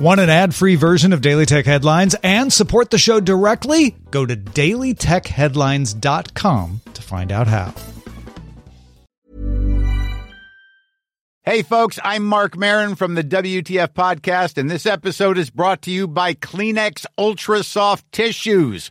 Want an ad free version of Daily Tech Headlines and support the show directly? Go to dailytechheadlines.com to find out how. Hey, folks, I'm Marc Maron from the WTF Podcast, and this episode is brought to you by Kleenex Ultra Soft Tissues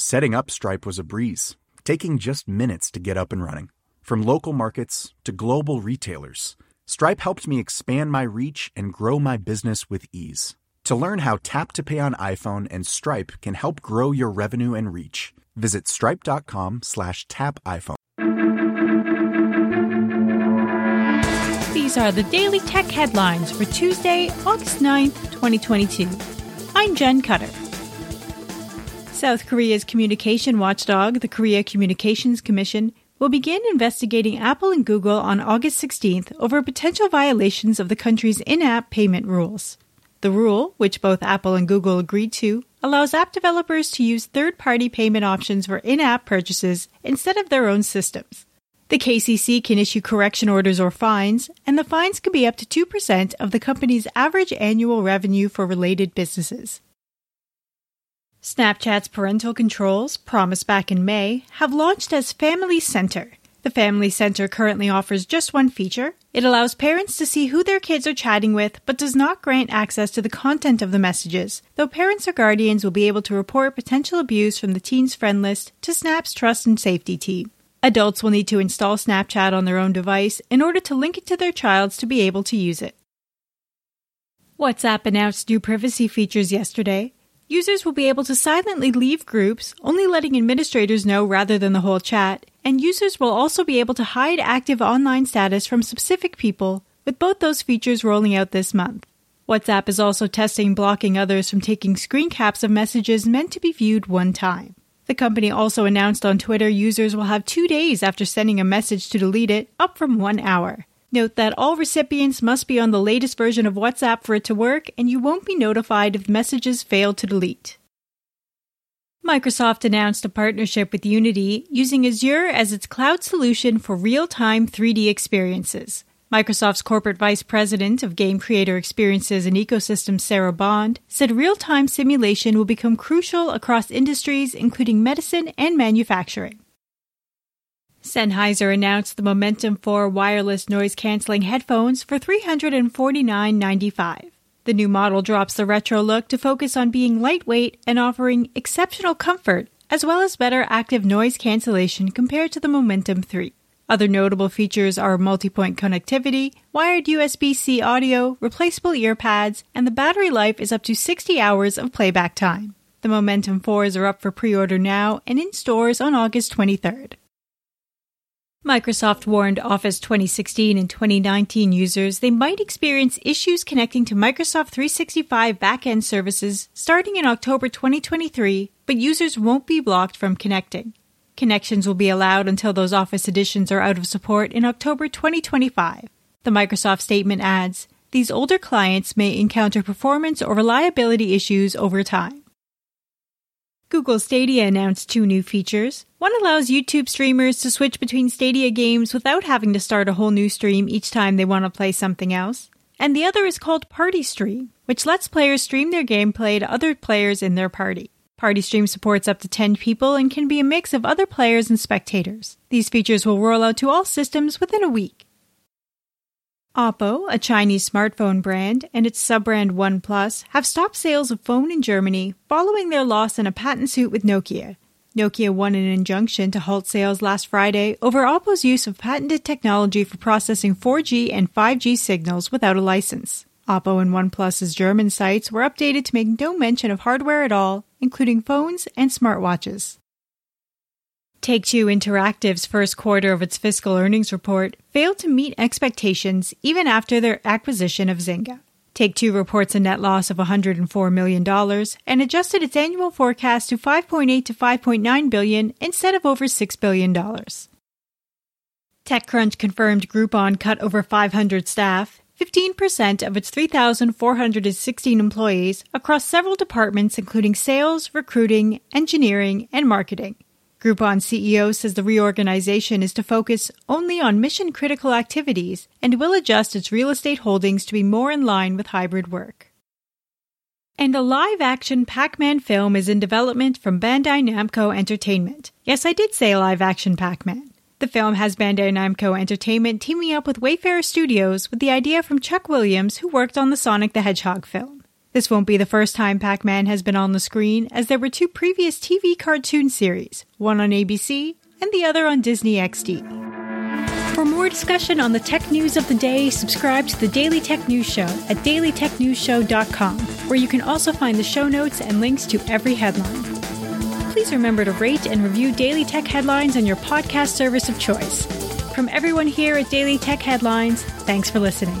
Setting up Stripe was a breeze, taking just minutes to get up and running. From local markets to global retailers, Stripe helped me expand my reach and grow my business with ease. To learn how Tap to Pay on iPhone and Stripe can help grow your revenue and reach, visit stripe.com slash tap iPhone. These are the Daily Tech headlines for Tuesday, August 9th, 2022. I'm Jen Cutter. South Korea's communication watchdog, the Korea Communications Commission, will begin investigating Apple and Google on August 16th over potential violations of the country's in app payment rules. The rule, which both Apple and Google agreed to, allows app developers to use third party payment options for in app purchases instead of their own systems. The KCC can issue correction orders or fines, and the fines can be up to 2% of the company's average annual revenue for related businesses. Snapchat's parental controls, promised back in May, have launched as Family Center. The Family Center currently offers just one feature. It allows parents to see who their kids are chatting with, but does not grant access to the content of the messages, though parents or guardians will be able to report potential abuse from the teen's friend list to Snap's trust and safety team. Adults will need to install Snapchat on their own device in order to link it to their child's to be able to use it. WhatsApp announced new privacy features yesterday. Users will be able to silently leave groups, only letting administrators know rather than the whole chat, and users will also be able to hide active online status from specific people, with both those features rolling out this month. WhatsApp is also testing blocking others from taking screen caps of messages meant to be viewed one time. The company also announced on Twitter users will have two days after sending a message to delete it, up from one hour. Note that all recipients must be on the latest version of WhatsApp for it to work, and you won't be notified if messages fail to delete. Microsoft announced a partnership with Unity using Azure as its cloud solution for real time 3D experiences. Microsoft's corporate vice president of game creator experiences and ecosystems, Sarah Bond, said real time simulation will become crucial across industries, including medicine and manufacturing. Sennheiser announced the Momentum 4 wireless noise canceling headphones for $349.95. The new model drops the retro look to focus on being lightweight and offering exceptional comfort, as well as better active noise cancellation compared to the Momentum 3. Other notable features are multi point connectivity, wired USB C audio, replaceable ear pads, and the battery life is up to 60 hours of playback time. The Momentum 4s are up for pre order now and in stores on August 23rd. Microsoft warned Office 2016 and 2019 users they might experience issues connecting to Microsoft 365 backend services starting in October 2023, but users won't be blocked from connecting. Connections will be allowed until those Office editions are out of support in October 2025. The Microsoft statement adds, these older clients may encounter performance or reliability issues over time. Google Stadia announced two new features. One allows YouTube streamers to switch between Stadia games without having to start a whole new stream each time they want to play something else. And the other is called Party Stream, which lets players stream their gameplay to other players in their party. Party Stream supports up to 10 people and can be a mix of other players and spectators. These features will roll out to all systems within a week. Oppo, a Chinese smartphone brand, and its sub-brand OnePlus have stopped sales of phone in Germany following their loss in a patent suit with Nokia. Nokia won an injunction to halt sales last Friday over Oppo's use of patented technology for processing 4G and 5G signals without a license. Oppo and OnePlus's German sites were updated to make no mention of hardware at all, including phones and smartwatches. Take Two Interactive's first quarter of its fiscal earnings report failed to meet expectations even after their acquisition of Zynga. Take Two reports a net loss of $104 million and adjusted its annual forecast to 5.8 to 5.9 billion instead of over $6 billion. TechCrunch confirmed Groupon cut over 500 staff, 15% of its 3,416 employees across several departments including sales, recruiting, engineering, and marketing. Groupon CEO says the reorganization is to focus only on mission critical activities and will adjust its real estate holdings to be more in line with hybrid work. And a live action Pac Man film is in development from Bandai Namco Entertainment. Yes, I did say live action Pac Man. The film has Bandai Namco Entertainment teaming up with Wayfarer Studios with the idea from Chuck Williams, who worked on the Sonic the Hedgehog film. This won't be the first time Pac Man has been on the screen, as there were two previous TV cartoon series, one on ABC and the other on Disney XD. For more discussion on the tech news of the day, subscribe to the Daily Tech News Show at dailytechnewsshow.com, where you can also find the show notes and links to every headline. Please remember to rate and review Daily Tech Headlines on your podcast service of choice. From everyone here at Daily Tech Headlines, thanks for listening.